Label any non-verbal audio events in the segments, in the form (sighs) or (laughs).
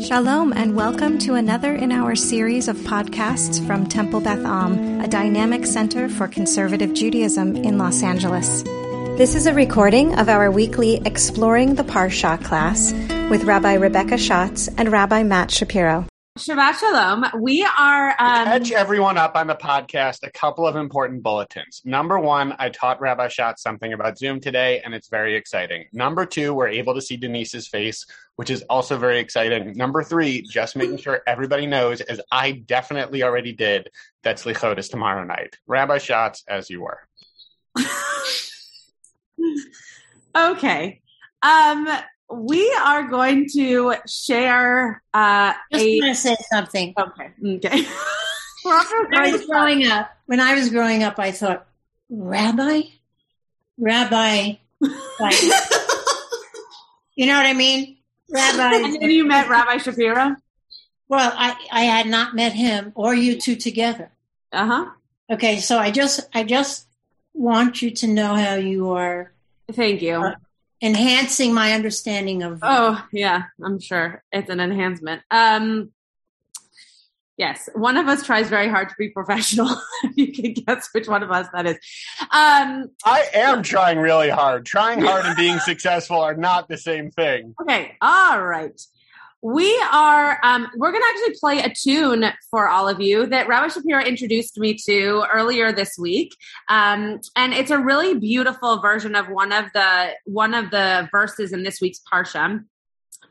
Shalom, and welcome to another in our series of podcasts from Temple Beth Am, a dynamic center for conservative Judaism in Los Angeles. This is a recording of our weekly Exploring the Parsha class with Rabbi Rebecca Schatz and Rabbi Matt Shapiro. Shabbat Shalom. We are. Um... Catch everyone up on the podcast. A couple of important bulletins. Number one, I taught Rabbi Schatz something about Zoom today, and it's very exciting. Number two, we're able to see Denise's face, which is also very exciting. Number three, just making sure everybody knows, as I definitely already did, that Slichot is tomorrow night. Rabbi Schatz, as you were. (laughs) okay. Um, we are going to share. Uh, Just a, want to say something. Okay. Okay. (laughs) when I was growing up, when I was growing up, I thought, Rabbi, Rabbi, like, (laughs) you know what I mean, Rabbi. and then you met Rabbi Shapiro. Well, I I had not met him or you two together. Uh huh. Okay, so I just I just want you to know how you are. Thank you. Uh, enhancing my understanding of oh yeah i'm sure. It's an enhancement. Um yes one of us tries very hard to be professional. (laughs) You can guess which one of us that is. Um i am trying really hard. Trying hard and being successful are not the same thing. Okay all right we are um, we're going to actually play a tune for all of you that rabbi shapiro introduced me to earlier this week. Um, and it's a really beautiful version of one of the one of the verses in this week's parsha.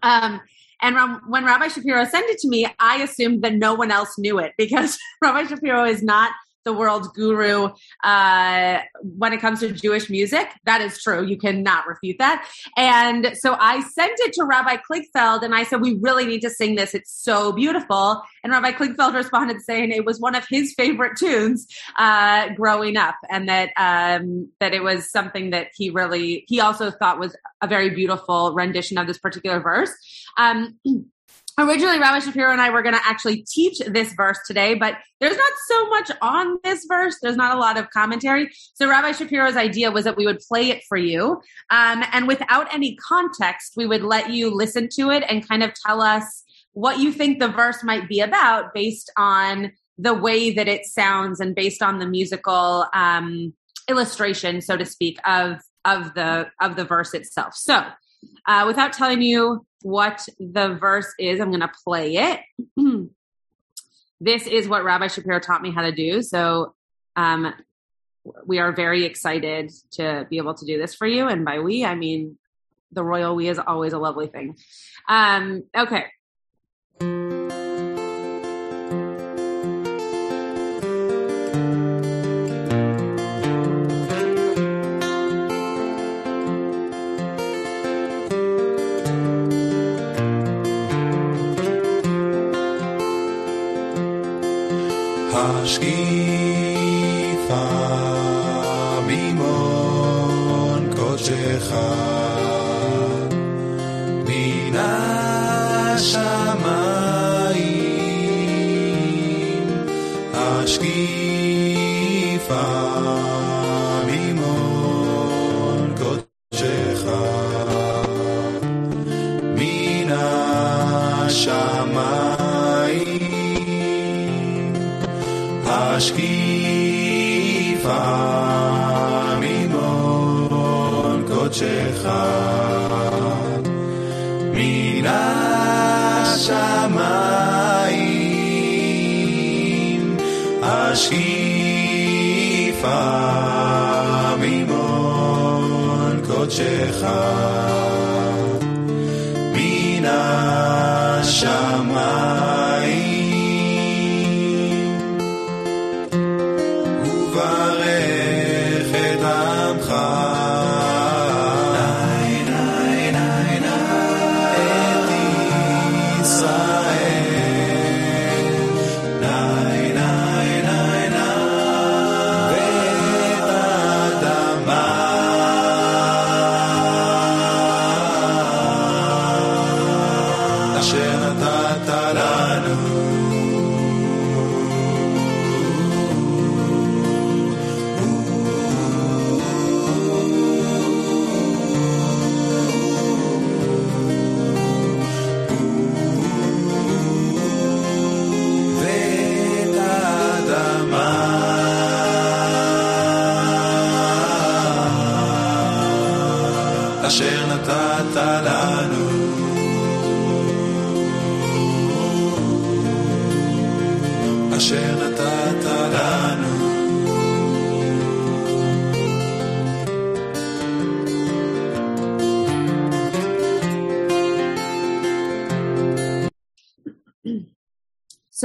Um, and when rabbi shapiro sent it to me i assumed that no one else knew it because (laughs) rabbi shapiro is not the world's guru uh, when it comes to Jewish music. That is true. You cannot refute that. And so I sent it to Rabbi Kligfeld and I said, we really need to sing this. It's so beautiful. And Rabbi Kligfeld (laughs) responded saying it was one of his favorite tunes uh, growing up and that, um, that it was something that he really, he also thought was a very beautiful rendition of this particular verse. Um, originally Rabbi Shapiro and I were going to actually teach this verse today, but there's not so much on this verse. There's not a lot of commentary. So Rabbi Shapiro's idea was that we would play it for you. Um, and without any context, we would let you listen to it and kind of tell us what you think the verse might be about based on the way that it sounds and based on the musical, um, illustration, so to speak, of, of the, of the verse itself. So, uh, without telling you what the verse is, I'm going to play it. (clears throat) this is what Rabbi Shapiro taught me how to do. So um, we are very excited to be able to do this for you. And by we, I mean the royal we is always a lovely thing. Um, okay. השקיפה ממון קודשך מן השמיים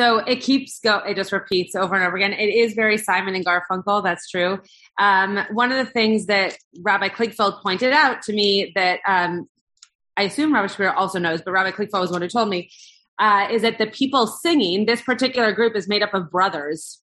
So it keeps go. It just repeats over and over again. It is very Simon and Garfunkel. That's true. Um, one of the things that Rabbi Kligfeld pointed out to me that um, I assume Rabbi Shapiro also knows, but Rabbi Kligfeld was the one who told me uh, is that the people singing this particular group is made up of brothers.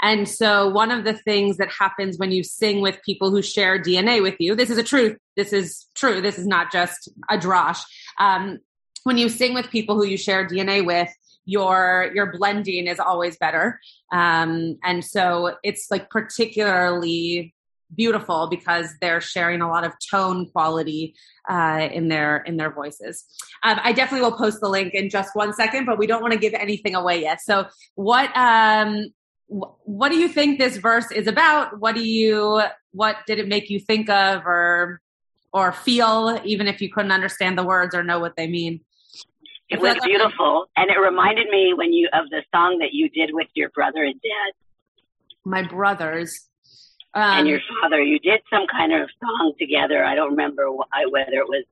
And so one of the things that happens when you sing with people who share DNA with you, this is a truth. This is true. This is not just a drosh. Um, when you sing with people who you share DNA with, your your blending is always better. Um, and so it's like particularly beautiful because they're sharing a lot of tone quality uh, in their in their voices. Um, i definitely will post the link in just one second but we don't want to give anything away yet. So what um wh- what do you think this verse is about? What do you what did it make you think of or or feel even if you couldn't understand the words or know what they mean It was beautiful, and it reminded me when you of the song that you did with your brother and dad my brothers um, and your father. You did some kind of song together. I don't remember wh- I- whether it was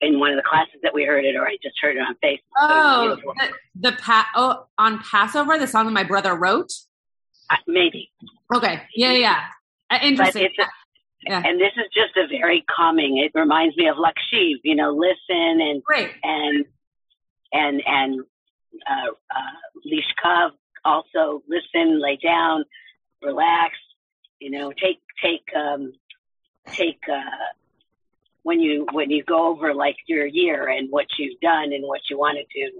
in one of the classes that we heard it or I just heard it on Facebook. Oh, the, the pa- oh, on Passover, the song that my brother wrote. Uh, maybe, Okay, yeah, yeah. Uh, interesting. Yeah. and this is just a very calming. It reminds me of Lakshiv. You know, listen and Great. and and and uh, uh, Lishkav also listen, lay down, relax. You know, take take um, take uh, when you when you go over like your year and what you've done and what you want to.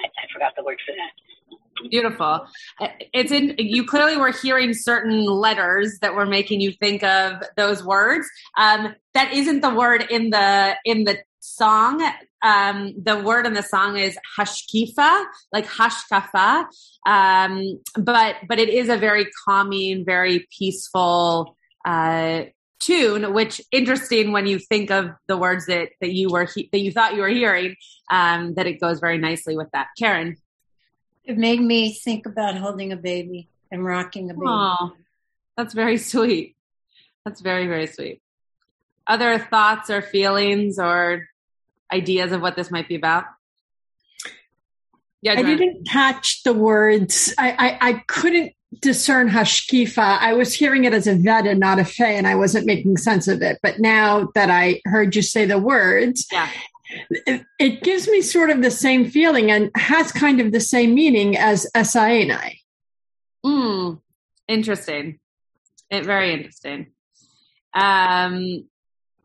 I, I forgot the word for that. Beautiful. Uh, It's in. You clearly were hearing certain letters that were making you think of those words. Um, that isn't the word in the in the song. Um, the word in the song is hashkifa, like hashkafa. Um, but but it is a very calming, very peaceful uh, tune. Which interesting when you think of the words that that you were he- that you thought you were hearing. Um, that it goes very nicely with that. Karen. It made me think about holding a baby and rocking a baby. Oh, that's very sweet. That's very, very sweet. Other thoughts or feelings or ideas of what this might be about? Yeah, I didn't catch the words. I, I, I couldn't discern Hashkifa. I was hearing it as a Veda, not a Fe, and I wasn't making sense of it. But now that I heard you say the words, Yeah. it, it gives me sort of the same feeling and has kind of the same meaning as Esa Einai. Mm, interesting. It, very interesting. Um,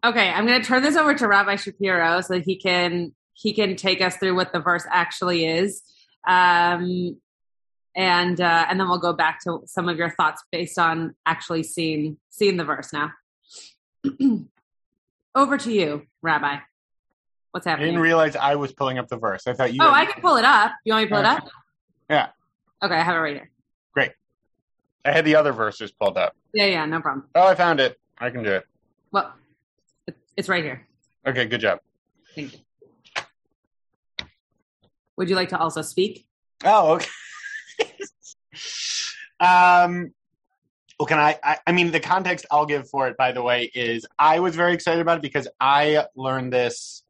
okay, I'm going to turn this over to Rabbi Shapiro so that he can he can take us through what the verse actually is, um, and uh, and then we'll go back to some of your thoughts based on actually seeing seeing the verse now. (clears throat) over to you, Rabbi. What's happening? I didn't realize I was pulling up the verse. I thought you. oh, I can pull it up. You want me to pull it up? Yeah. Okay, I have it right here. Great. I had the other verses pulled up. Yeah, yeah, no problem. Oh, I found it. I can do it. Well, it- it's right here. Okay, good job. Thank you. Would you like to also speak? Oh, okay. (laughs) um, well, can I, I? I mean, the context I'll give for it, by the way, is I was very excited about it because I learned this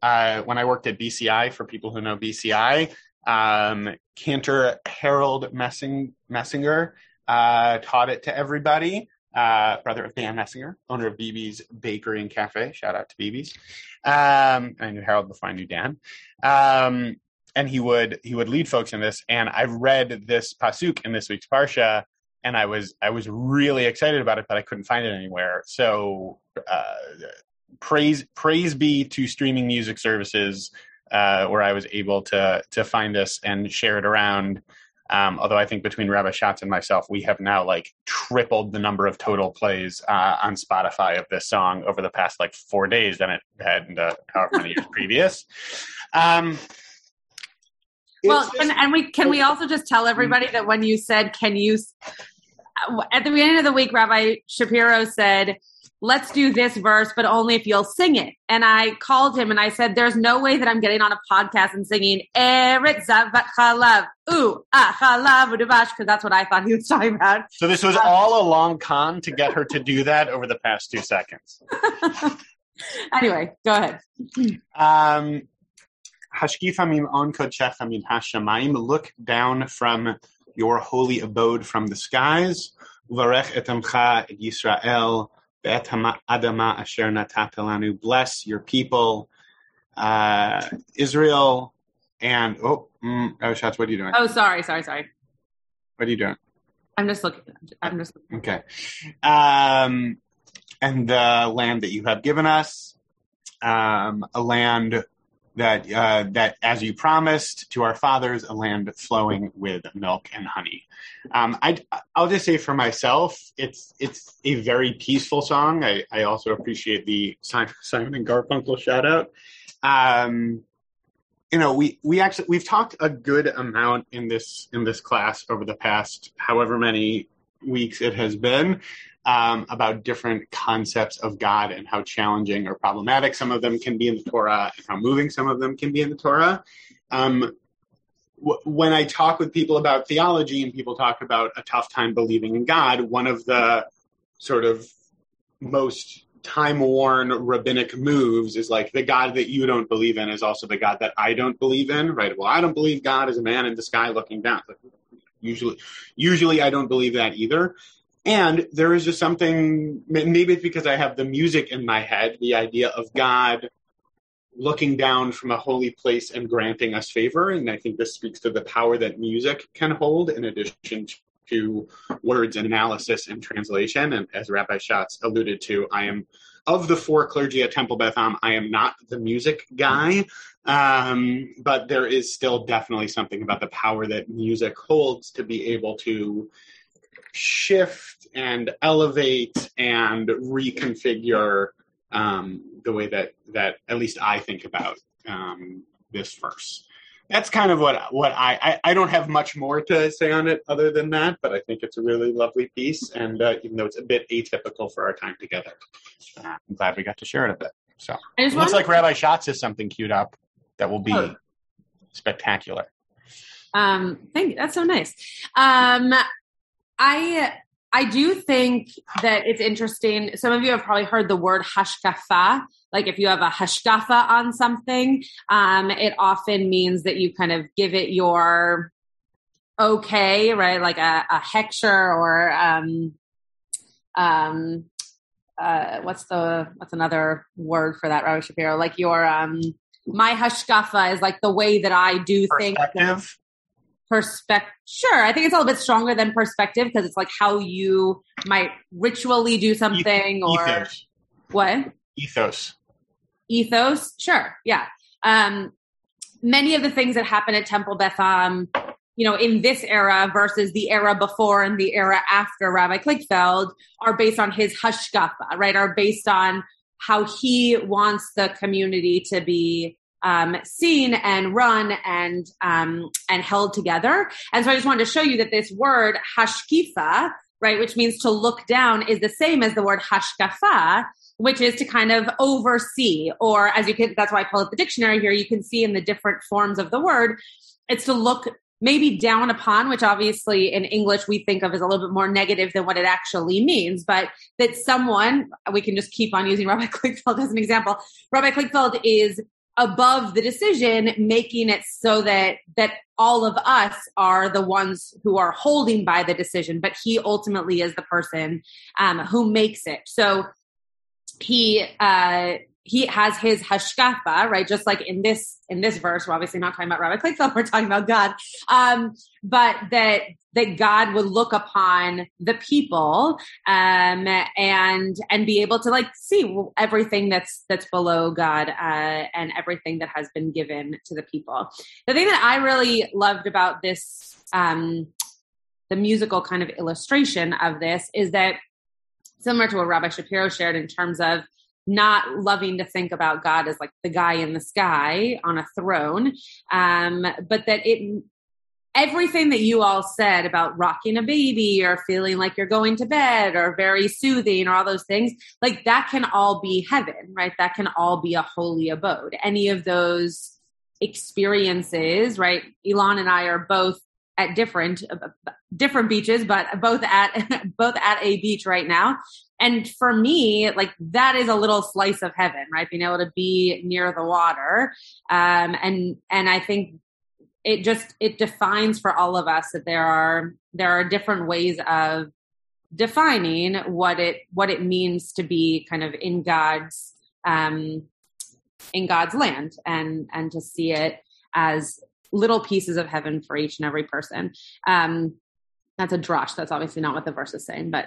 uh, when I worked at BCI. For people who know BCI, um, Cantor Harold Messing, Messinger uh, taught it to everybody. Uh, brother of Dan Messinger, owner of BB's Bakery and Cafe. Shout out to BB's. Um, I knew Harold before I knew Dan. Um, and he would he would lead folks in this. And I read this pasuk in this week's parsha, and I was I was really excited about it, but I couldn't find it anywhere. So uh, praise praise be to streaming music services uh, where I was able to to find this and share it around. Um, although I think between Rabbi Schatz and myself, we have now like tripled the number of total plays uh, on Spotify of this song over the past like four days than it had in the however many years previous. Um, Well, just- and, and we can we also just tell everybody that when you said, "Can you?" At the beginning of the week, Rabbi Shapiro said, let's do this verse, but only if you'll sing it. And I called him and I said, there's no way that I'm getting on a podcast and singing Eretz Chalav. Ooh, ah, Chalav because that's what I thought he was talking about. So this was all a long con to get her to do that over the past two seconds. (laughs) anyway, go ahead. Um, on kodshecha min. Look down from your holy abode from the skies. Varech etamcha Yisrael adama asher. Bless your people, uh, Israel, and oh, mm, oh, what are you doing? Oh, sorry, sorry, sorry. What are you doing? I'm just looking. I'm just looking. Okay. Um, and the land that you have given us, um, a land that uh, that as you promised to our fathers, a land flowing with milk and honey. Um, I I'll just say for myself, it's it's a very peaceful song. I, I also appreciate the Simon and Garfunkel shout out. Um, you know, we we actually we've talked a good amount in this in this class over the past however many weeks it has been um, about different concepts of God and how challenging or problematic some of them can be in the Torah and how moving some of them can be in the Torah. Um, w- when I talk with people about theology and people talk about a tough time believing in God, one of the sort of most time worn rabbinic moves is like the God that you don't believe in is also the God that I don't believe in, right? Well, I don't believe God is a man in the sky looking down. Usually, usually I don't believe that either. And there is just something, maybe it's because I have the music in my head, the idea of God looking down from a holy place and granting us favor. And I think this speaks to the power that music can hold in addition to words and analysis and translation. And as Rabbi Schatz alluded to, I am of the four clergy at Temple Beth Am, I am not the music guy, um, but there is still definitely something about the power that music holds to be able to shift and elevate and reconfigure um, the way that that at least I think about um, this verse. That's kind of what what I, I, I don't have much more to say on it other than that, but I think it's a really lovely piece, and uh, even though it's a bit atypical for our time together, uh, I'm glad we got to share it a bit. So it looks like Rabbi Schatz has something queued up that will be oh. spectacular. Um, thank you. That's so nice. Um, I I do think that it's interesting. Some of you have probably heard the word hashkafa. Like if you have a hashkafa on something, um, it often means that you kind of give it your okay, right? Like a, a or um, um, uh, what's the what's another word for that, Rabbi Shapiro? Like your um, my hashkafa is like the way that I do things sure i think it's a little bit stronger than perspective because it's like how you might ritually do something or ethos. what? Ethos. Ethos? Sure yeah. Um many of the things that happen at temple beth am you know in this era versus the era before and the era after rabbi Kligfeld are based on his hashkafa right are based on how he wants the community to be um, seen and run and um, and held together. And so I just wanted to show you that this word hashkifa, right, which means to look down, is the same as the word hashkafa, which is to kind of oversee, or as you can, that's why I call it the dictionary here. You can see in the different forms of the word, it's to look maybe down upon, which obviously in English we think of as a little bit more negative than what it actually means, but that someone, we can just keep on using Rabbi Kligfeld as an example. Rabbi Kligfeld is above the decision making it so that that all of us are the ones who are holding by the decision but he ultimately is the person um, who makes it. So he uh, he has his hashkafa, right? Just like in this in this verse, we're obviously not talking about Rabbi Kligfeld, (laughs) we're talking about God. Um, but that that God would look upon the people um, and and be able to like see everything that's that's below God uh, and everything that has been given to the people. The thing that I really loved about this, um, the musical kind of illustration of this, is that similar to what Rabbi Shapiro shared in terms of not loving to think about God as like the guy in the sky on a throne, um, but that it everything that you all said about rocking a baby or feeling like you're going to bed or very soothing or all those things, like that can all be heaven, right? That can all be a holy abode. Any of those experiences, right? Elon and I are both at different different beaches but both at (laughs) both at a beach right now and for me like that is a little slice of heaven right being able to be near the water um and and i think it just it defines for all of us that there are there are different ways of defining what it what it means to be kind of in God's um in God's land and and to see it as little pieces of heaven for each and every person. Um that's a drosh. That's obviously not what the verse is saying, but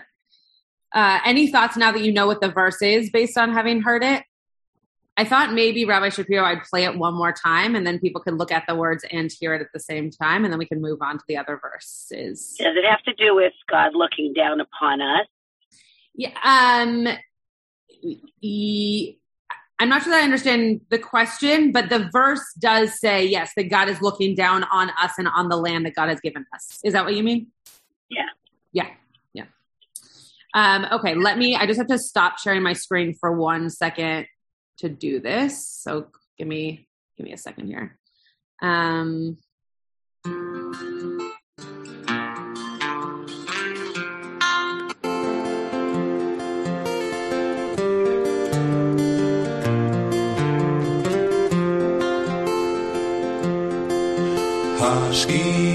uh, any thoughts now that you know what the verse is based on having heard it? I thought maybe Rabbi Shapiro, I'd play it one more time and then people could look at the words and hear it at the same time and then we can move on to the other verses. Does it have to do with God looking down upon us? Yeah. Um, I'm not sure that I understand the question, but the verse does say, yes, that God is looking down on us and on the land that God has given us. Is that what you mean? Yeah. Yeah. Um, okay, let me, I just have to stop sharing my screen for one second to do this. So give me, give me a second here. Um, Husky.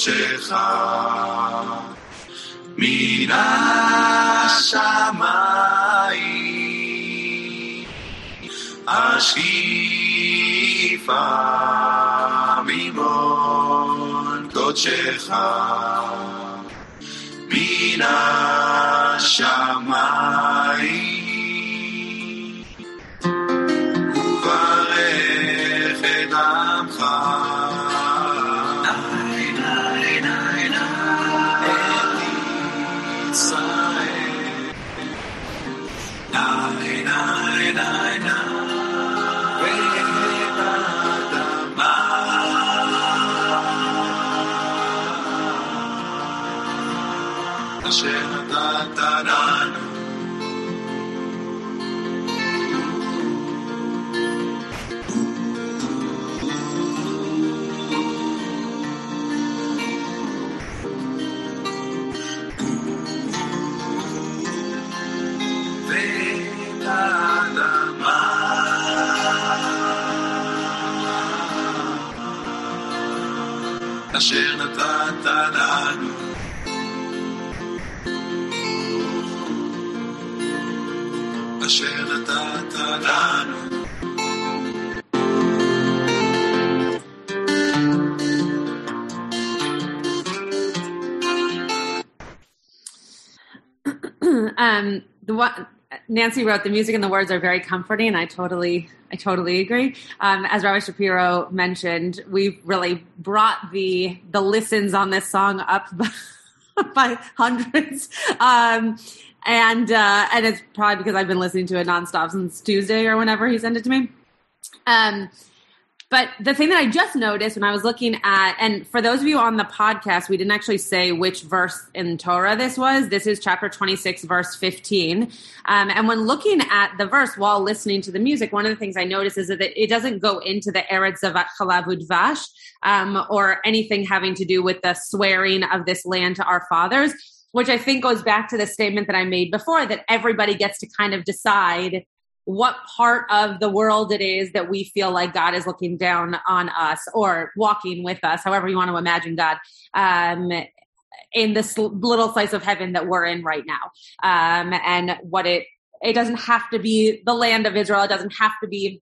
Chesam. Minashamayim Ashifa Mimon mina Minashamayim Hashem Tatarana. אשר נתת לנו אשר נתת לנו (clears throat) um, the one Nancy wrote the music and the words are very comforting, and I totally, I totally agree. Um, as Rabbi Shapiro mentioned, we've really brought the the listens on this song up (laughs) by hundreds, um, and uh, and it's probably because I've been listening to it nonstop since Tuesday or whenever he sent it to me. Um, but the thing that I just noticed when I was looking at, and for those of you on the podcast, we didn't actually say which verse in Torah this was. This is chapter 26, verse 15. Um, and when looking at the verse while listening to the music, one of the things I noticed is that it doesn't go into the Eretz Zavat Chalav Udvash um, or anything having to do with the swearing of this land to our fathers, which I think goes back to the statement that I made before that everybody gets to kind of decide what part of the world it is that we feel like God is looking down on us or walking with us, however you want to imagine God, um, in this little slice of heaven that we're in right now. Um, and what it, it doesn't have to be the land of Israel. It doesn't have to be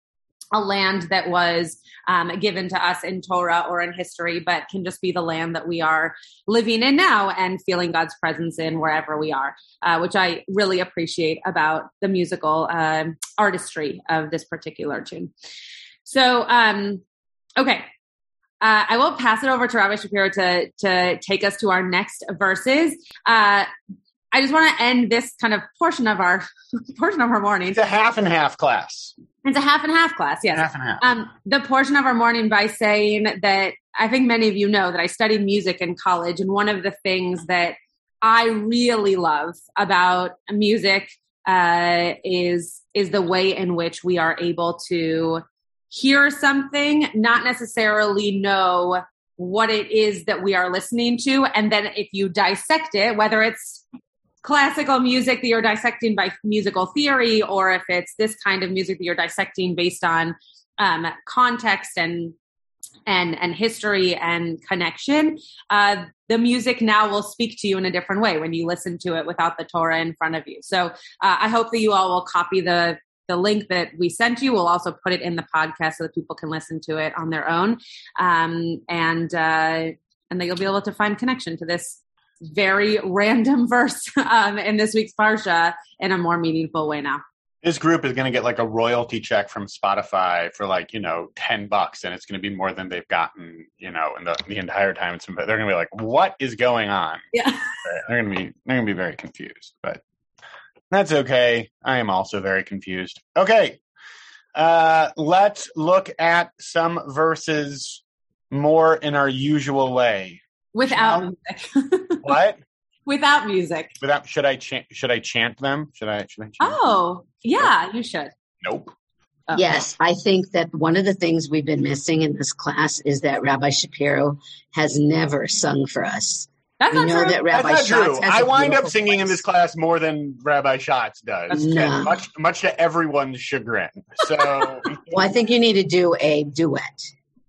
a land that was um, given to us in Torah or in history, but can just be the land that we are living in now and feeling God's presence in wherever we are, uh, which I really appreciate about the musical um, artistry of this particular tune. So, um, okay. Uh, I will pass it over to Rabbi Shapiro to to take us to our next verses. I just want to end this kind of portion of our (laughs) portion of our morning. It's a half and half class. It's a half and half class, yes. Half and half. Um, the portion of our morning by saying that I think many of you know that I studied music in college, and one of the things that I really love about music uh, is is the way in which we are able to hear something, not necessarily know what it is that we are listening to, and then if you dissect it, whether it's classical music that you're dissecting by musical theory, or if it's this kind of music that you're dissecting based on um, context and and and history and connection, uh, the music now will speak to you in a different way when you listen to it without the Torah in front of you. So uh, I hope that you all will copy the the link that we sent you. We'll also put it in the podcast so that people can listen to it on their own, um, and uh, and that you'll be able to find connection to this very random (laughs) verse um, in this week's parsha in a more meaningful way now. This group is going to get like a royalty check from Spotify for like you know ten bucks, and it's going to be more than they've gotten you know in the, the entire time. It's, they're going to be like, "What is going on?" Yeah, they're going to be they're going to be very confused, but that's okay. I am also very confused. Okay, uh, let's look at some verses more in our usual way. Without Shall- music. (laughs) What? without music. Without should I chant? Should I chant them? Should I? Should I? Chant? Oh, yeah, you should. Nope. Oh. Yes, I think that one of the things we've been missing in this class is that Rabbi Shapiro has never sung for us. That's we not know true. that Rabbi That's not Schatz true. has I a wind up beautiful singing in this class more than Rabbi Schatz does, No. much much to everyone's chagrin. So, (laughs) Well, I think you need to do a duet.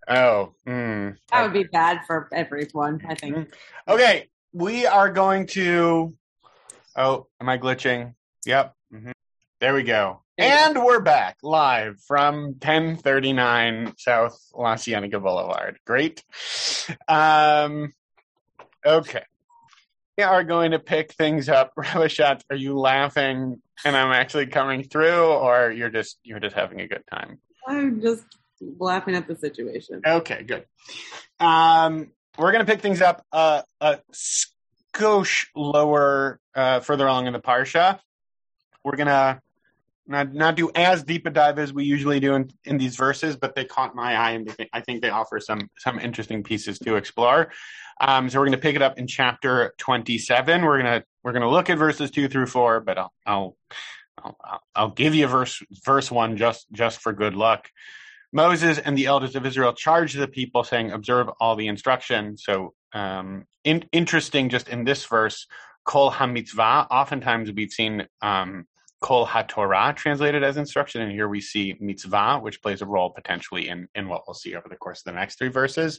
Oh, mm. that would be bad for everyone. I think. okay. We are going to. Oh, am I glitching? Yep. hmm There we go. And we're back live from 1039 South La Cienega Boulevard. Great. Um, okay. We are going to pick things up. (laughs) Rabbi Schatz, are you laughing and I'm actually coming through or you're just you're just having a good time? I'm just laughing at the situation. Okay, good. Um, we're going to pick things up uh, a skosh lower, uh, further along in the parsha. We're going to not not do as deep a dive as we usually do in, in these verses, but they caught my eye, and think, I think they offer some some interesting pieces to explore. Um, so we're going to pick it up in chapter twenty-seven. We're gonna we're gonna look at verses two through four, but I'll I'll I'll, I'll give you verse verse one just just for good luck. Moses and the elders of Israel charged the people, saying, "Observe all the instruction." So, um, in, interesting, just in this verse, "Kol hamitzvah." Oftentimes, we've seen um, "Kol haTorah" translated as instruction, and here we see mitzvah, which plays a role potentially in in what we'll see over the course of the next three verses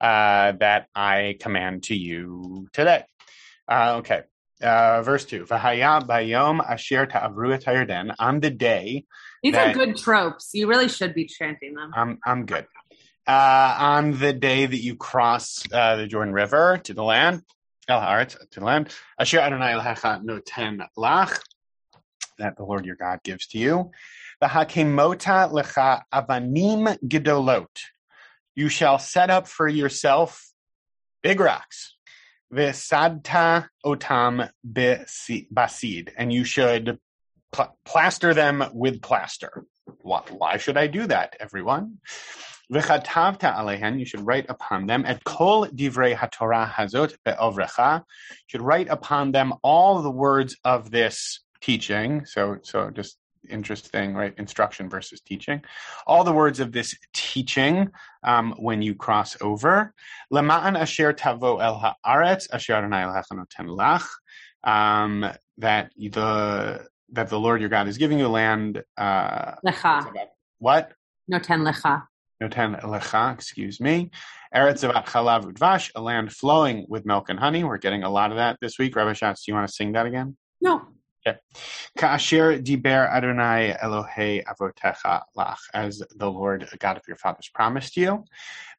uh, that I command to you today. Uh, okay, uh, verse two: "V'haya bayom asher ta'avru et. On the day These That- are good tropes. You really should be chanting them. I'm I'm good. Uh, on the day that you cross uh, the Jordan River to the land, El Haaretz, to the land, Asher Adonai Elecha Noten Lach, that the Lord your God gives to you. The Hakemota Lecha Avanim Gedolot. You shall set up for yourself big rocks. Visadta Otam Basid, and you should pl- plaster them with plaster. Why, why should I do that, everyone? V'chatavta alehen, you should write upon them, et kol divrei haTorah hazot be'ovrecha, you should write upon them all the words of this teaching. So, so just interesting, right? Instruction versus teaching. All the words of this teaching um, when you cross over. Lema'an asher tavo el haaretz asher noten lach. Um, that the that the Lord your God is giving you land. Uh, Lecha. what? No ten lecha. Noten lecha, excuse me. Eretz Zavat Chalav Udvash, a land flowing with milk and honey. We're getting a lot of that this week. Rabbi Schatz, do you want to sing that again? No. Ka'asher diber Adonai Elohei avotecha lach, as the Lord God of your fathers promised you.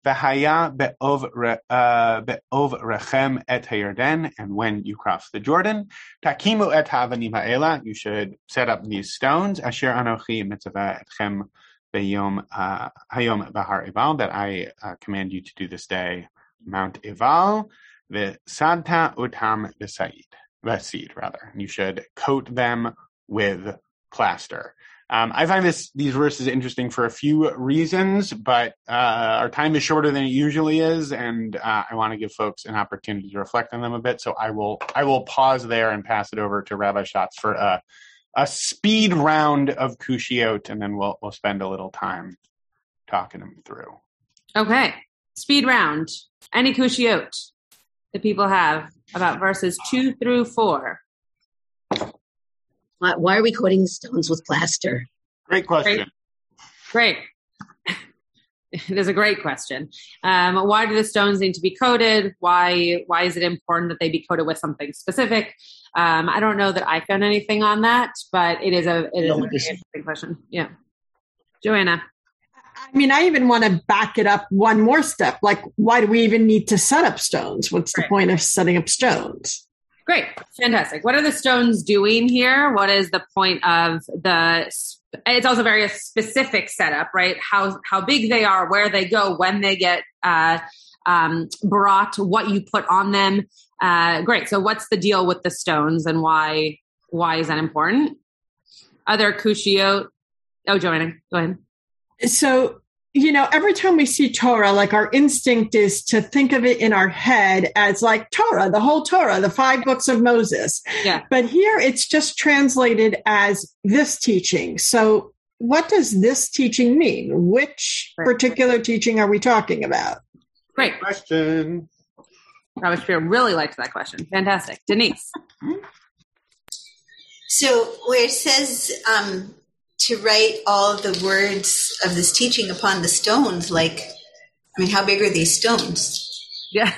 V'haya be'ov uh, rechem et hayarden, and when you cross the Jordan, takimu et ha'avanim ha'ela, you should set up these stones. Asher anochi mitzvah etchem be'yom uh, hayom bahar Eval, that I uh, command you to do this day, Mount Eval, v'sadta utam v'said the seed rather. You should coat them with plaster. Um, I find this these verses interesting for a few reasons, but uh, our time is shorter than it usually is, and uh, I want to give folks an opportunity to reflect on them a bit. So I will I will pause there and pass it over to Rabbi Schatz for a a speed round of kushiot, and then we'll we'll spend a little time talking them through. Okay, speed round. Any kushiot that people have about verses two through four? Why, why are we coating the stones with plaster? Great question. Great. (laughs) it is a great question. Um, why do the stones need to be coated? Why why is it important that they be coated with something specific? Um, I don't know that I found anything on that, but it is a it is a very interesting question. Yeah, Joanna. I mean, I even want to back it up one more step. Like, why do we even need to set up stones? What's the point of setting up stones? Great, fantastic. What are the stones doing here? What is the point of the? It's also very a specific setup, right? How how big they are, where they go, when they get uh, um, brought, what you put on them. Uh, great. So, what's the deal with the stones, and why why is that important? Other kushiot. Oh, Joanna, go ahead. So you know every time we see torah like our instinct is to think of it in our head as like torah the whole torah the five books of moses Yeah. but here it's just translated as this teaching so what does this teaching mean which Right. particular teaching are we talking about Great. Question. Rabbi Shapiro really liked that question. Fantastic. Denise. So where it says um, to write all the words of this teaching upon the stones, like, I mean, how big are these stones? Yeah.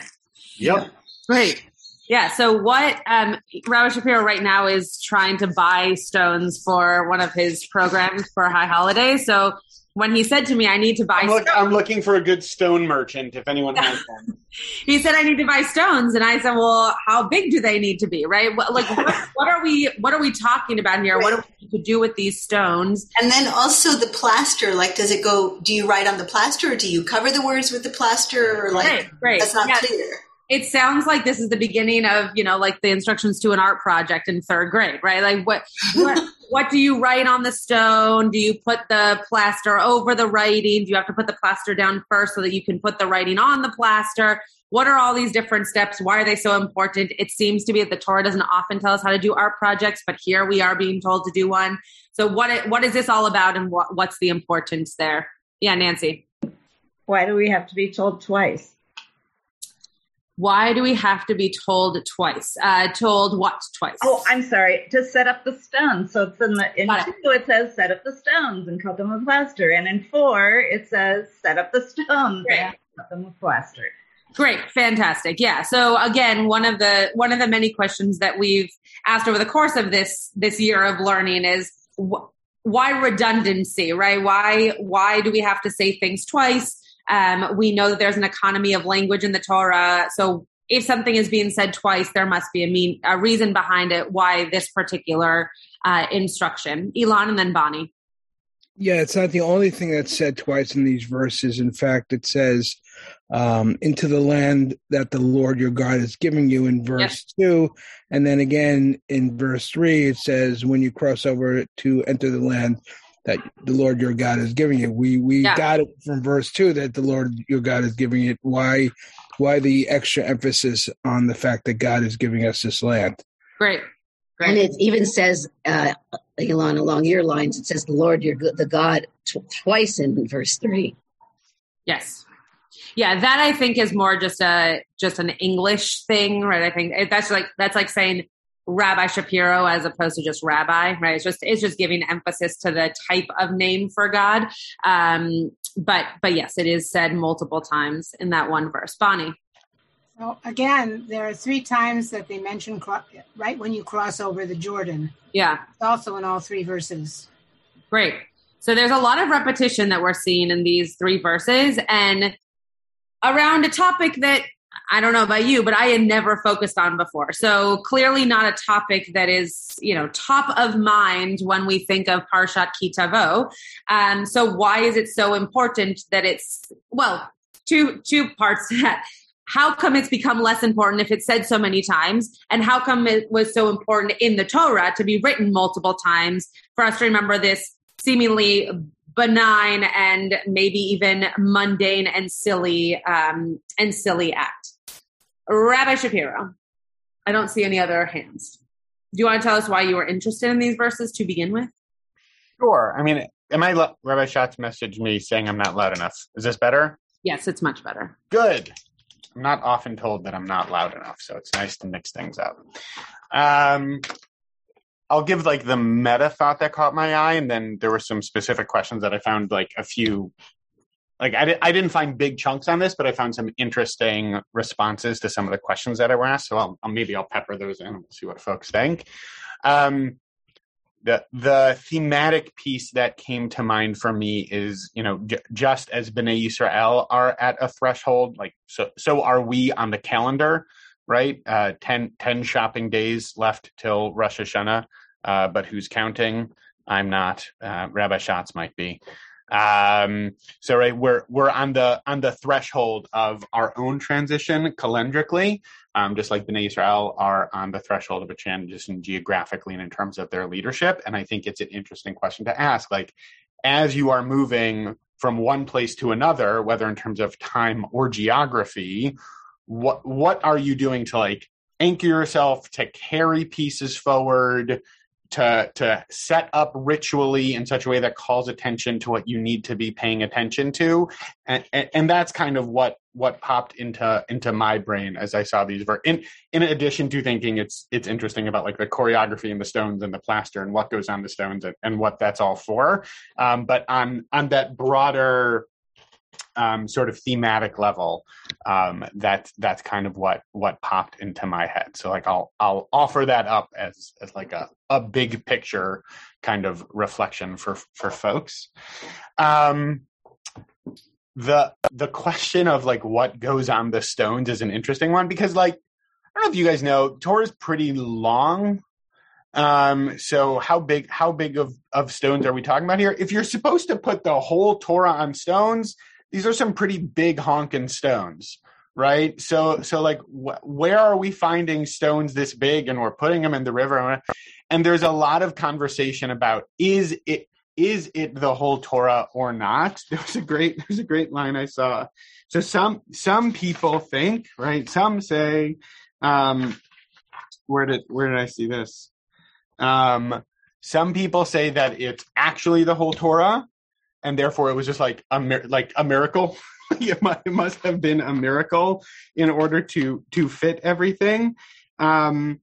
Yep. Great. Yeah. So what um, Rabbi Shapiro right now is trying to buy stones for one of his programs for High Holiday. So when he said to me, "I need to buy," I'm, look, stones, I'm looking for a good stone merchant if anyone has (laughs) one. he said, "I need to buy stones," and I said, "Well, how big do they need to be? Right? What, like, what, (laughs) what are we? What are we talking about here? What do we need to do with these stones?" And then also the plaster, like, does it go, do you write on the plaster or do you cover the words with the plaster? Or like, Great. Great. that's not Yeah. clear. It sounds like this is the beginning of you know like the instructions to an art project in third grade right? Like what what, (laughs) what do you write on the stone? Do you put the plaster over the writing? Do you have to put the plaster down first so that you can put the writing on the plaster? What are all these different steps? Why are they so important? It seems to be that the torah doesn't often tell us how to do art projects but here we are being told to do one. So what what is this all about and what, what's the importance there? Yeah nancy. Why do we have to be told twice? Why do we have to be told twice uh, told what twice Oh, I'm sorry. To set up the stones. So it's in the in Got it. two it says set up the stones and coat them with plaster, and in four it says set up the stones Right. and coat them with plaster. Great, fantastic. Yeah. So again, one of the one of the many questions that we've asked over the course of this this year of learning is wh- why redundancy, right? Why why do we have to say things twice? Um, we know that there's an economy of language in the Torah, so if something is being said twice, there must be a mean a reason behind it. Why this particular uh, instruction? Elon and then Bonnie. Yeah, it's not the only thing that's said twice in these verses. In fact, it says, um, into the land that the Lord your God is giving you in verse two. And then again in verse three, it says, when you cross over to enter the land that the Lord your God is giving you. We, we Yeah. got it from verse two that the Lord your God is giving it. Why, why the extra emphasis on the fact that God is giving us this land? Great. Great. And it even says, uh, Elon, along your lines, it says, the Lord, your the God, tw- twice in verse three. Yes. Yeah, that I think is more just a just an English thing, right? I think that's like that's like saying Rabbi Shapiro as opposed to just Rabbi, right? It's just it's just giving emphasis to the type of name for God. Um, but but yes, it is said multiple times in that one verse. Bonnie, Well, again, there are three times that they mention right when you cross over the Jordan. Yeah. It's also in all three verses. Great. So there's a lot of repetition that we're seeing in these three verses and around a topic that I don't know about you, but I had never focused on before. So clearly not a topic that is, you know, top of mind when we think of Parshat Kitavo. Um, so why is it so important that it's, well, two, two parts that. How come it's become less important if it's said so many times? And how come it was so important in the Torah to be written multiple times for us to remember this seemingly benign and maybe even mundane and silly um, and silly act. Rabbi Shapiro, I don't see any other hands. Do you want to tell us why you were interested in these verses to begin with? Sure. I mean, am I lo- Rabbi Schatz messaged me saying I'm not loud enough? Is this better? Yes, it's much better. Good. I'm not often told that I'm not loud enough, so it's nice to mix things up. Um, I'll give like the meta thought that caught my eye, and then there were some specific questions that I found like a few. Like I, di- I didn't find big chunks on this, but I found some interesting responses to some of the questions that I were asked. So I'll, I'll maybe I'll pepper those in and we'll see what folks think. Um, the the thematic piece that came to mind for me is you know j- just as Bnei Yisrael are at a threshold, like so so are we on the calendar, right? Uh, 10, 10 shopping days left till Rosh Hashanah, uh, but who's counting? I'm not. Uh, Rabbi Schatz might be. Um, so right, we're we're on the on the threshold of our own transition calendrically, um, just like Bnei Israel are on the threshold of a transition geographically and in terms of their leadership. And I think it's an interesting question to ask. Like, as you are moving from one place to another, whether in terms of time or geography, what what are you doing to like anchor yourself to carry pieces forward? To to set up ritually in such a way that calls attention to what you need to be paying attention to. And, and, and that's kind of what what popped into into my brain as i saw these ver- in in addition to thinking it's it's interesting about like the choreography and the stones and the plaster and what goes on the stones and, and what that's all for. Um, but on on that broader um, sort of thematic level, um, that's that's kind of what what popped into my head. So like I'll I'll offer that up as as like a a big picture kind of reflection for for folks. Um, the the question of like what goes on the stones is an interesting one because like I don't know if you guys know Torah is pretty long. Um, so how big how big of of stones are we talking about here? If you're supposed to put the whole Torah on stones, these are some pretty big honking stones right? So so like wh- where are we finding stones this big and we're putting them in the river? And there's a lot of conversation about is it is it the whole torah or not? (laughs) There's a great there's a great line i saw. So some some people think right? Some say um where did where did i see this? Um some people say that it's actually the whole torah and therefore it was just like a like a miracle. (laughs) it, must, have been a miracle in order to to fit everything. Um,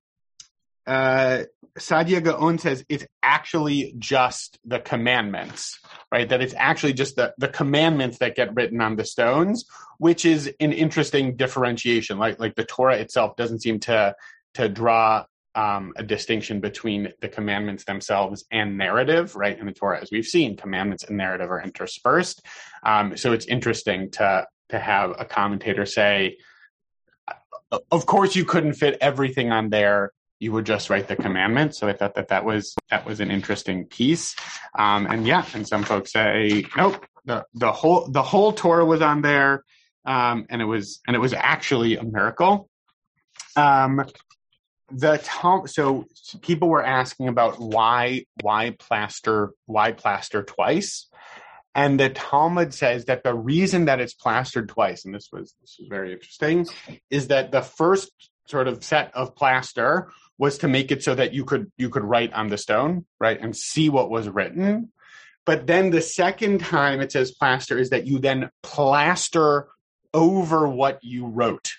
uh, Saadia Gaon says it's actually just the commandments, right? That it's actually just the, the commandments that get written on the stones, which is an interesting differentiation. Like like the Torah itself doesn't seem to to draw um, a distinction between the commandments themselves and narrative, right? In the Torah, as we've seen, commandments and narrative are interspersed. Um, so it's interesting to to have a commentator say, "Of course, you couldn't fit everything on there. You would just write the commandments." So I thought that that was that was an interesting piece. Um, and yeah, and some folks say, "Nope, the the whole the whole Torah was on there." Um, and it was and it was actually a miracle. Um, the Tal- so people were asking about why why plaster why plaster twice. And the talmud says that the reason that it's plastered twice and this was this was very interesting is that the first sort of set of plaster was to make it so that you could you could write on the stone right and see what was written. But then the second time it says plaster is that you then plaster over what you wrote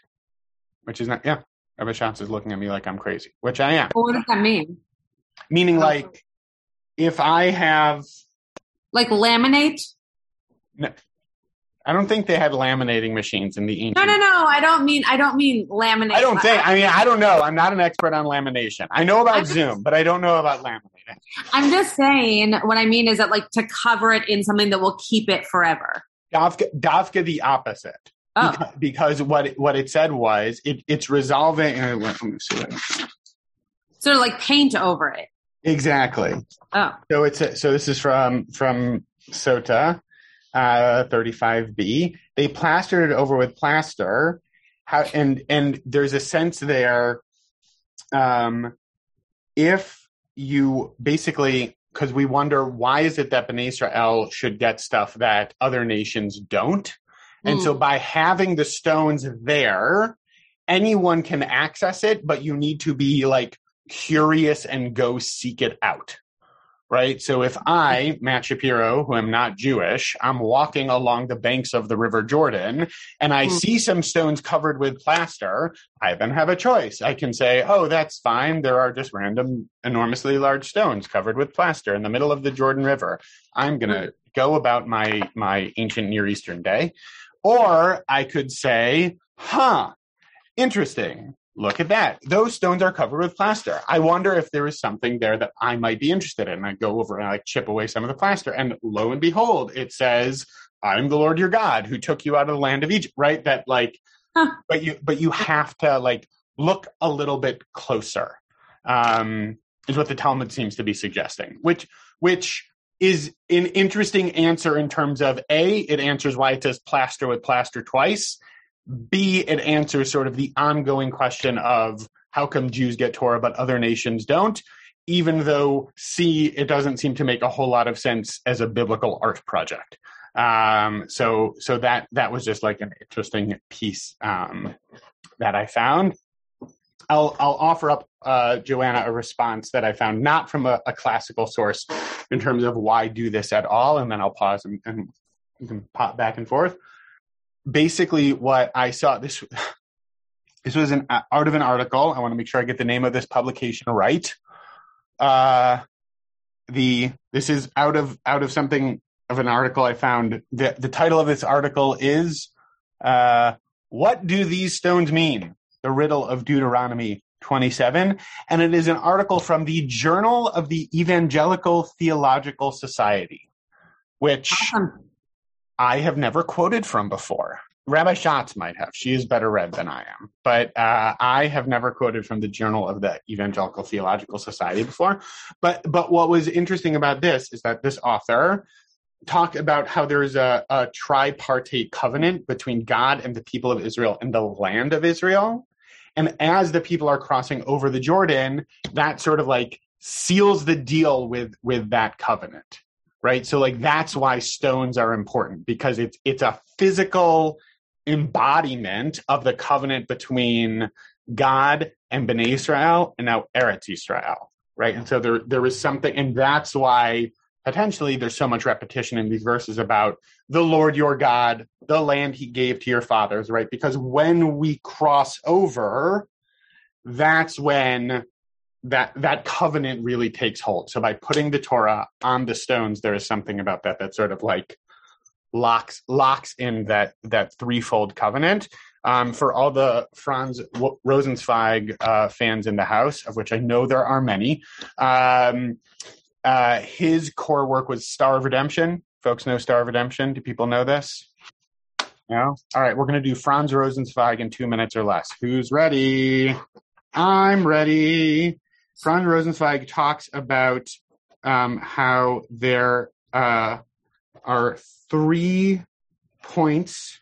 which is not yeah Rabbi Schatz is looking at me like I'm crazy, which I am. Well, what does that mean? Meaning, like, if I have like laminate. No, I don't think they had laminating machines in the ancient. No, no, no. I don't mean. I don't mean laminate. I don't think. I mean, I don't know. I'm not an expert on lamination. I know about Zoom, but I don't know about laminating. I'm just saying. What I mean is that, like, to cover it in something that will keep it forever. Dafka, Dafka the opposite. Oh. Beca- Because, what it, what it said was it, it's resolving. uh, Let me see. Sort of like paint over it. Exactly. Oh. So it's a, so this is from from Sota, uh, 35b. They plastered it over with plaster, how and and there's a sense there. Um, if you basically because we wonder why is it that Bnei Israel should get stuff that other nations don't, and Mm. so by having the stones there, anyone can access it, but you need to be like curious and go seek it out. Right. So if I, Matt Shapiro, who am not Jewish, I'm walking along the banks of the River Jordan and I Hmm. see some stones covered with plaster, I then have a choice. I can say, oh, that's fine. There are just random, enormously large stones covered with plaster in the middle of the Jordan River. I'm going to go about my, my ancient Near Eastern day. Or I could say, huh, interesting. Look at that. Those stones are covered with plaster. I wonder if there is something there that I might be interested in. I go over and I chip away some of the plaster, and lo and behold, it says, "I'm the Lord your God who took you out of the land of Egypt." Right? That like, but you but you have to like look a little bit closer. Um, is what the Talmud seems to be suggesting, which which is an interesting answer in terms of a it answers why it says plaster with plaster twice B, it answers sort of the ongoing question of how come Jews get Torah but other nations don't, even though C, it doesn't seem to make a whole lot of sense as a biblical art project. Um, so so that that was just like an interesting piece um, that I found. I'll I'll offer up uh, Joanna a response that I found not from a, a classical source in terms of why do this at all, and then I'll pause and, and you can pop back and forth basically what I saw this this was an uh, out of an article. I want to make sure I get the name of this publication right. Uh, the this is out of out of something of an article I found. the The title of this article is uh, "What Do These Stones Mean?" The Riddle of Deuteronomy 27, and it is an article from the Journal of the Evangelical Theological Society, which. I have never quoted from before. Rabbi Schatz might have. She is better read than I am. But uh, I have never quoted from the Journal of the Evangelical Theological Society before. But but what was interesting about this is that this author talked about how there's a, a tripartite covenant between God and the people of Israel and the land of Israel. And as the people are crossing over the Jordan, that sort of like seals the deal with with that covenant right? So like that's why stones are important because it's it's a physical embodiment of the covenant between god and bnei israel and now eretz israel right? And so there there is something and that's why potentially there's so much repetition in these verses about the lord your god the land he gave to your fathers right because when we cross over that's when that that covenant really takes hold. So by putting the Torah on the stones, there is something about that that sort of like locks locks in that that threefold covenant. Um, for all the Franz Rosenzweig uh, fans in the house, of which I know there are many, um, uh, his core work was Star of Redemption. Folks know Star of Redemption. Do people know this? No. All right, we're going to do Franz Rosenzweig in two minutes or less. Who's ready? I'm ready. Franz Rosenzweig talks about um, how there uh, are three points.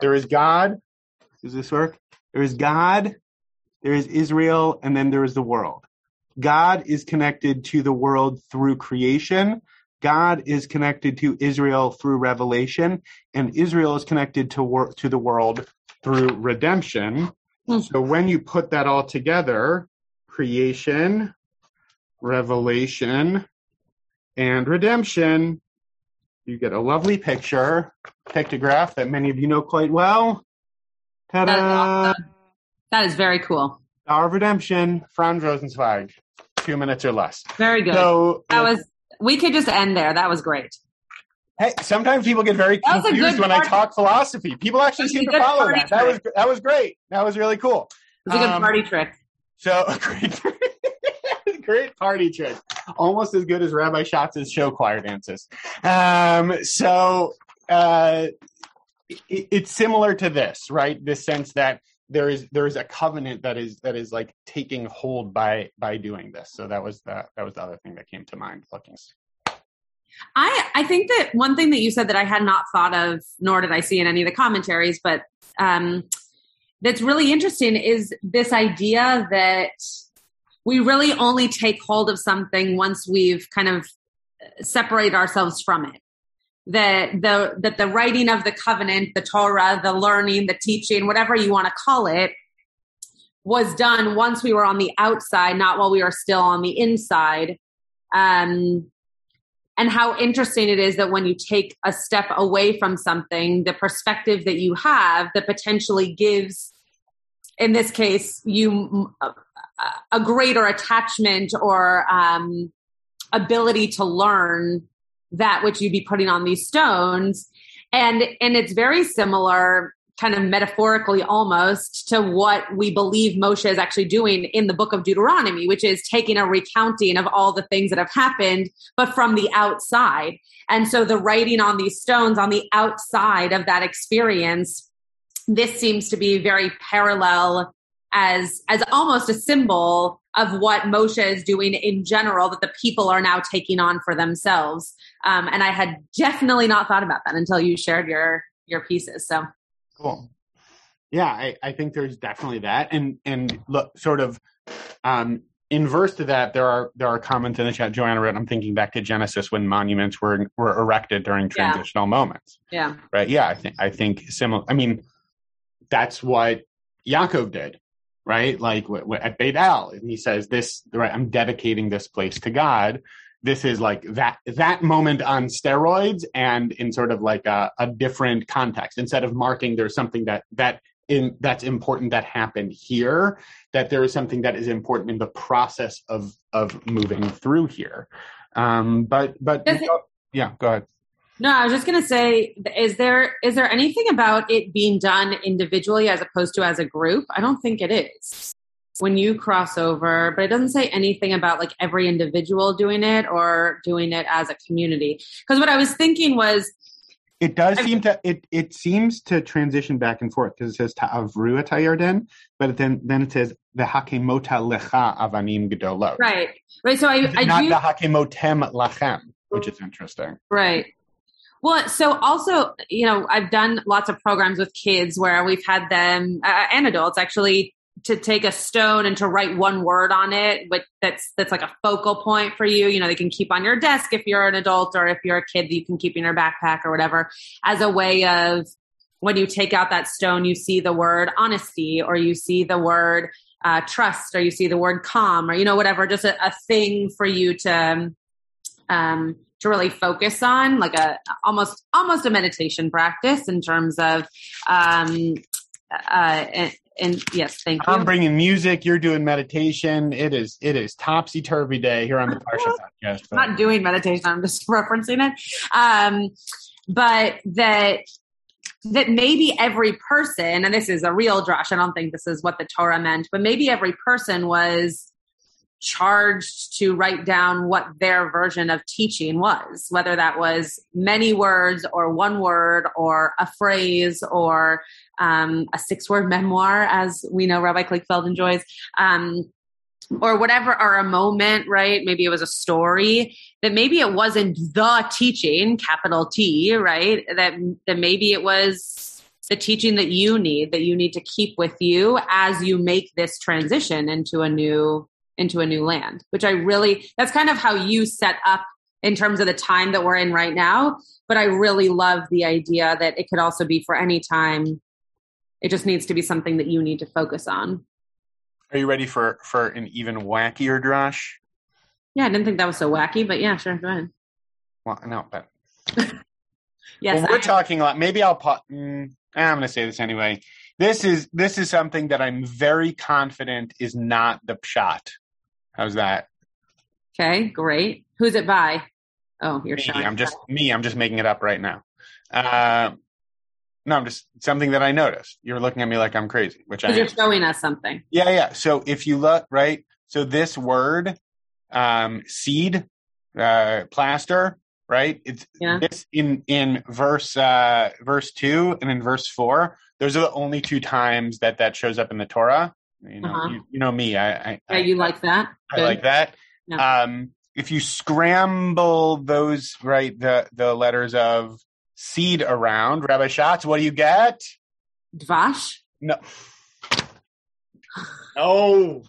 There is God. Does this work? There is God, there is Israel, and then there is the world. God is connected to the world through creation. God is connected to Israel through revelation, and Israel is connected to wor- to the world through redemption. Hmm. So when you put that all together, creation, revelation, and redemption, you get a lovely picture, pictograph that many of you know quite well. Ta-da! That is very cool. Our redemption, Franz Rosenzweig, two minutes or less. Very good. So that was. We could just end there. That was great. Hey, sometimes people get very That was a confused when I talk philosophy. People actually That was a seem to follow that. That was that was great. That was really cool. It's a good Um, party trick. So (laughs) great, great party trick. Almost as good as Rabbi Schatz's show choir dances. Um, so uh, it, it's similar to this, right? This sense that there is there is a covenant that is that is like taking hold by by doing this. So that was the that was the other thing that came to mind looking. I I think that one thing that you said that I had not thought of, nor did I see in any of the commentaries, but um, that's really interesting is this idea that we really only take hold of something once we've kind of separated ourselves from it. That the that the writing of the covenant, the Torah, the learning, the teaching, whatever you want to call it, was done once we were on the outside, not while we were still on the inside. Um, and how interesting it is that when you take a step away from something, the perspective that you have that potentially gives, in this case, you a, a greater attachment or um, ability to learn that which you'd be putting on these stones. And and it's very similar kind of metaphorically almost to what we believe Moshe is actually doing in the book of Deuteronomy, which is taking a recounting of all the things that have happened, but from the outside. And so the writing on these stones on the outside of that experience, this seems to be very parallel as as almost a symbol of what Moshe is doing in general that the people are now taking on for themselves. Um, and I had definitely not thought about that until you shared your your pieces. So Cool. Yeah, I, I think there's definitely that, and and look, sort of um, inverse to that, there are there are comments in the chat. Joanna wrote, "I'm thinking back to Genesis when monuments were were erected during Yeah. transitional moments." yeah. Right? Yeah, I think I think similar. I mean, that's what Yaakov did, right? Like w- w- at Beit El, and he says, "This, right? I'm dedicating this place to God." This is like that that moment on steroids, and in sort of like a, a different context. Instead of marking, there's something that that in that's important that happened here. That there is something that is important in the process of of moving through here. Um, but but it- yeah, go ahead. No, I was just going to say, is there is there anything about it being done individually as opposed to as a group? I don't think it is. When you cross over, but it doesn't say anything about like every individual doing it or doing it as a community. Because what I was thinking was, It does seem to it it seems to transition back and forth because it says ta'avru et hayarden, but then then it says the hakemota lecha avanim gedolot. right, right. So I, I Not do the hakemotem lachem, which is interesting. Right. Well, so also, you know, I've done lots of programs with kids where we've had them uh, and adults actually to take a stone and to write one word on it, but that's that's like a focal point for you. You know, they can keep on your desk if you're an adult, or if you're a kid, you can keep in your backpack or whatever, as a way of when you take out that stone, you see the word honesty, or you see the word uh, trust, or you see the word calm, or you know, whatever, just a, a thing for you to um, to really focus on, like a almost almost a meditation practice in terms of. Um, uh, and, and yes, thank you. I'm bringing music. You're doing meditation. It is it is topsy turvy day here on the (laughs) Parsha podcast. I'm not doing meditation. I'm just (laughs) referencing it. Um, but that that maybe every person, and this is a real drush. I don't think this is what the Torah meant, but maybe every person was charged to write down what their version of teaching was, whether that was many words or one word or a phrase or um, a six word (laughs) memoir, as we know Rabbi Kligfeld enjoys. Um, or whatever, or a moment, right? Maybe it was a story that maybe it wasn't the teaching, capital T, right? That that maybe it was the teaching that you need, that you need to keep with you as you make this transition into a new into a new land. Which I really that's kind of how you set up in terms of the time that we're in right now. But I really love the idea that it could also be for any time. It just needs to be something that you need to focus on. Are you ready for for an even wackier drash? Yeah, I didn't think that was so wacky, but yeah, sure, go ahead. Well, no, but (laughs) Yes, well, we're I- talking a lot. Maybe I'll put. Mm, I'm going to say this anyway. This is this is something that I'm very confident is not the pshat. How's that? Okay, great. Who's it by? Oh, you're me. I'm just me. I'm just making it up right now. Uh, no, I'm just something that I noticed. You're looking at me like I'm crazy, which I Because you're showing us something. Yeah, yeah. So if you look right, so this word, um, seed, uh, plaster, right? It's Yeah. this in in verse uh, verse two and in verse four. Those are the only two times that that shows up in the Torah. You know, Uh-huh. you, you know me. I I, Yeah, you like that? I Good. like that. Yeah. Um, if you scramble those right the the letters of seed around, Rabbi Schatz, what do you get? Dvash. No. (sighs) No.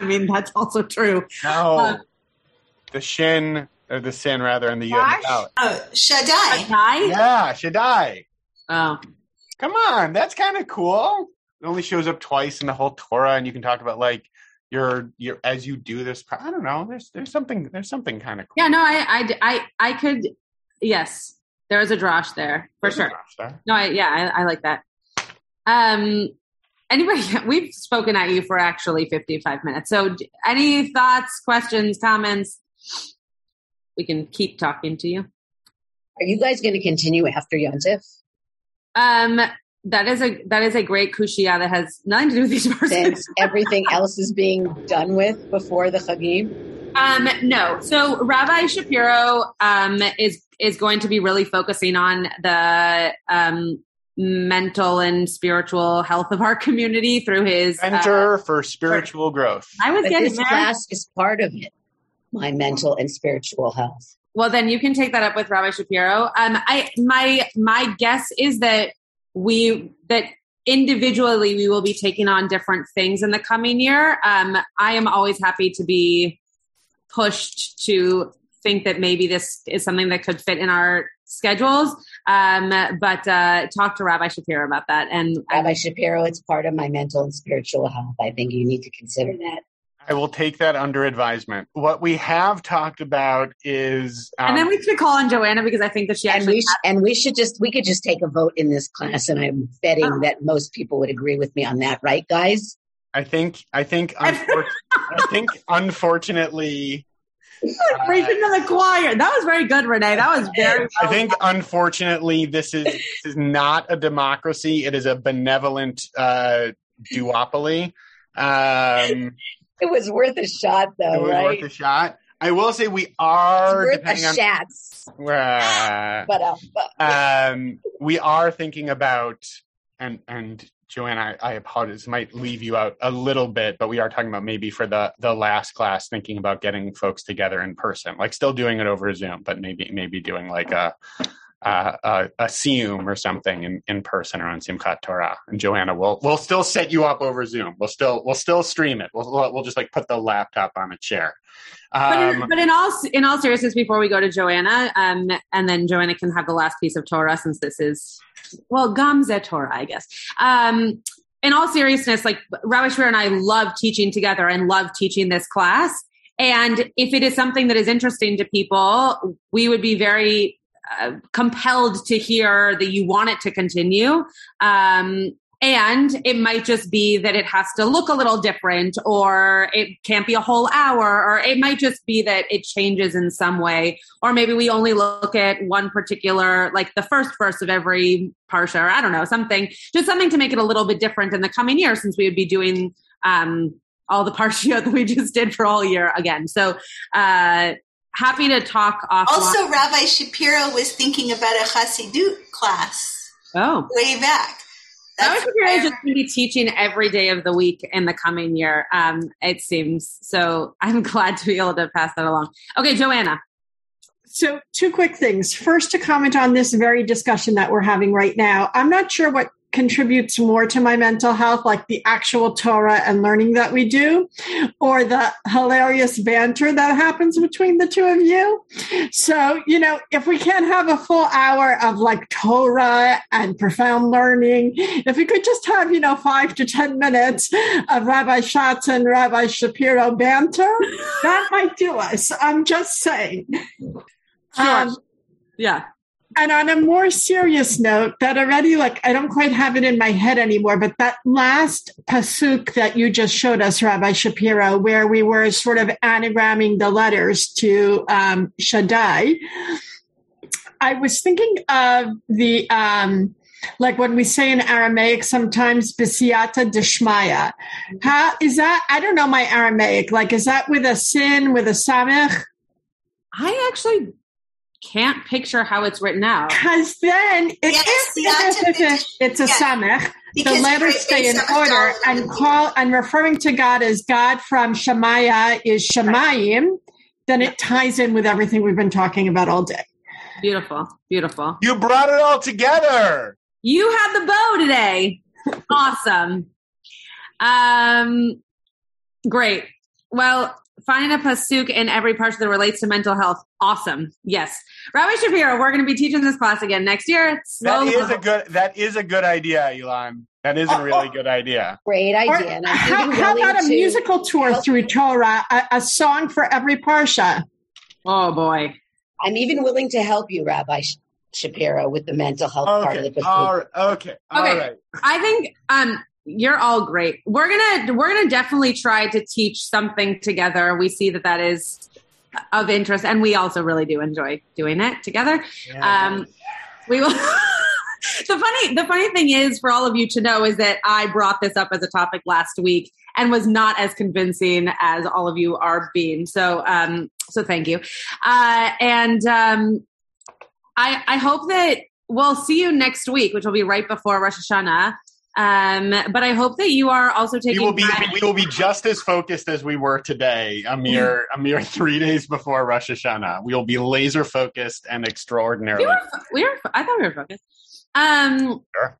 I mean, that's also true. No. Uh, the shin or the sin rather and the yud and Dash? Dalet. Oh, Shaddai. Shaddai? Yeah, Shaddai. Oh. Come on, that's kind of cool. It only shows up twice in the whole Torah, and you can talk about like your your as you do this. I don't know. There's there's something there's something kind of cool. Yeah, no, I, I, I, I could, yes, there is a drash there for There's a sure. there. No, I, yeah, I, I like that. Um, anybody, (laughs) we've spoken at you for actually 55 minutes. So any thoughts, questions, comments? We can keep talking to you. Are you guys going to continue after Yontif? Um, that is a, that is a great kushia that has nothing to do with these verses. Since everything (laughs) else is being done with before the Chagim? Um, no. So Rabbi Shapiro um, is is going to be really focusing on the um, mental and spiritual health of our (laughs) community through his. uh, Center for spiritual growth. I was But getting this there. class is part of it. My mental and spiritual health. Well, then you can take that up with Rabbi Shapiro. Um, I my my guess is that we that individually we will be taking on different things in the coming year. Um, I am always happy to be pushed to think that maybe this is something that could fit in our schedules. Um, but uh, talk to Rabbi Shapiro about that. And Rabbi Shapiro, it's part of my mental and spiritual health. I think you need to consider that. I will take that under advisement. What we have talked about is, um, and then we should call on Joanna because I think that she And actually we, sh- and we should just, we could just take a vote in this class. And I'm betting Oh. that most people would agree with me on that, right, guys? I think, I think, (laughs) unfor- I think, unfortunately, preaching to the choir. That was very good, Renee. That was very. I think, unfortunately, this is this is not a democracy. It is a benevolent uh, duopoly. Um, It was worth a shot, though, it was right? worth a shot. I will say we are worth a depending on shots. Uh, But, uh, but um, we are thinking about and and Joanne, I, I apologize, might leave you out a little bit, but we are talking about maybe for the the last class, thinking about getting folks together in person, like still doing it over Zoom, but maybe maybe doing like a uh, a, a Sium or something in, in person or on Simchat Torah. And Joanna, we'll we'll still set you up over Zoom. We'll still we'll still stream it. We'll we'll just like put the laptop on a chair. But Um, in, but in all in all seriousness, before we go to Joanna, um, and then Joanna can have the last piece of Torah since this is well Gamze Torah, I guess. Um, in all seriousness, like Rabbi Shapiro and I love teaching together and love teaching this class. And if it is something that is interesting to people, we would be very uh, compelled to hear that you want it to continue. Um, and it might just be that it has to look a little different, or it can't be a whole hour, or it might just be that it changes in some way. Or maybe we only look at one particular, like the first verse of every parsha, or I don't know, something, just something to make it a little bit different in the coming year, since we would be doing um, all the (laughs) parsha that we just did for all year again. So, uh, happy to talk offline. Also, Rabbi Shapiro was thinking about a Hasidut class oh. way back. Rabbi Shapiro is just going to be teaching every day of the week in the coming year. Um, it seems so. I'm (laughs) glad to be able to pass that along. Okay, Joanna. So, two quick things. First, to comment on this very discussion that we're having right now. I'm not sure what contributes more to my mental health, like the actual Torah and learning that we do, or the hilarious banter that happens between the two of you. So, you know, if we can't have a full hour of like Torah and profound learning, if we could just have, you know, five to 10 minutes of Rabbi Schatz and Rabbi Shapiro banter, that might do us. I'm just saying. Sure. Um, yeah. And on a more serious note, that already, like, I don't quite have it in my head anymore, but that last pasuk that you just showed us, Rabbi Shapiro, where we were sort of anagramming the letters to um, Shaddai, I was thinking of the, um, like when we say in Aramaic sometimes bisiata deshmaya. How is that? I don't know my Aramaic. Like, is that with a sin, with a samech? I actually can't picture how it's written out. Because then it Yes, is- it's a, it's a yeah. samech. Because the letters stay in order, and call and referring to God as God from Shemaiah is Shemayim. Then it ties in with everything we've been talking about all day. Beautiful, beautiful. You brought it all together. You had the bow today. (laughs) awesome. Um, great. Well, find a pasuk in every part that relates to mental health. Awesome. Yes. Rabbi Shapiro, we're going to be teaching this class again next year. That Slow- is a good. That is a good idea, Elon. That is a really good idea. Great idea. And I'm how, how about a to musical tour help- through Torah, a, a song for every parsha? oh boy. I'm even willing to help you, Rabbi Sh- Shapiro, with the mental health part of Okay. the All book. right. Okay. All Okay. right. I think um you're all great. We're gonna we're gonna definitely try to teach something together. We see that that is of interest, and we also really do enjoy doing it together. Um, we will. (laughs) the funny the funny thing is for all of you to know is that I brought this up as a topic last week and was not as convincing as all of you are being. So um, so thank you, uh, and um, I I hope that we'll see you next week, which will be right before Rosh Hashanah. Um, but I hope that you are also We taking. will be time- we will be just as focused as we were today, a mere a mere three days before Rosh Hashanah. We will be laser focused and extraordinarily. we were, we were. I thought we were focused. Um, Sure.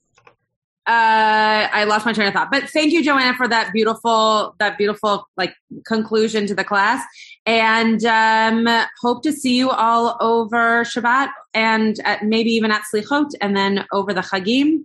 uh, I lost my train of thought, but thank you, Joanna, for that beautiful, that beautiful like conclusion to the class, and um, hope to see you all over Shabbat and at, maybe even at Slichot, and then over the Chagim.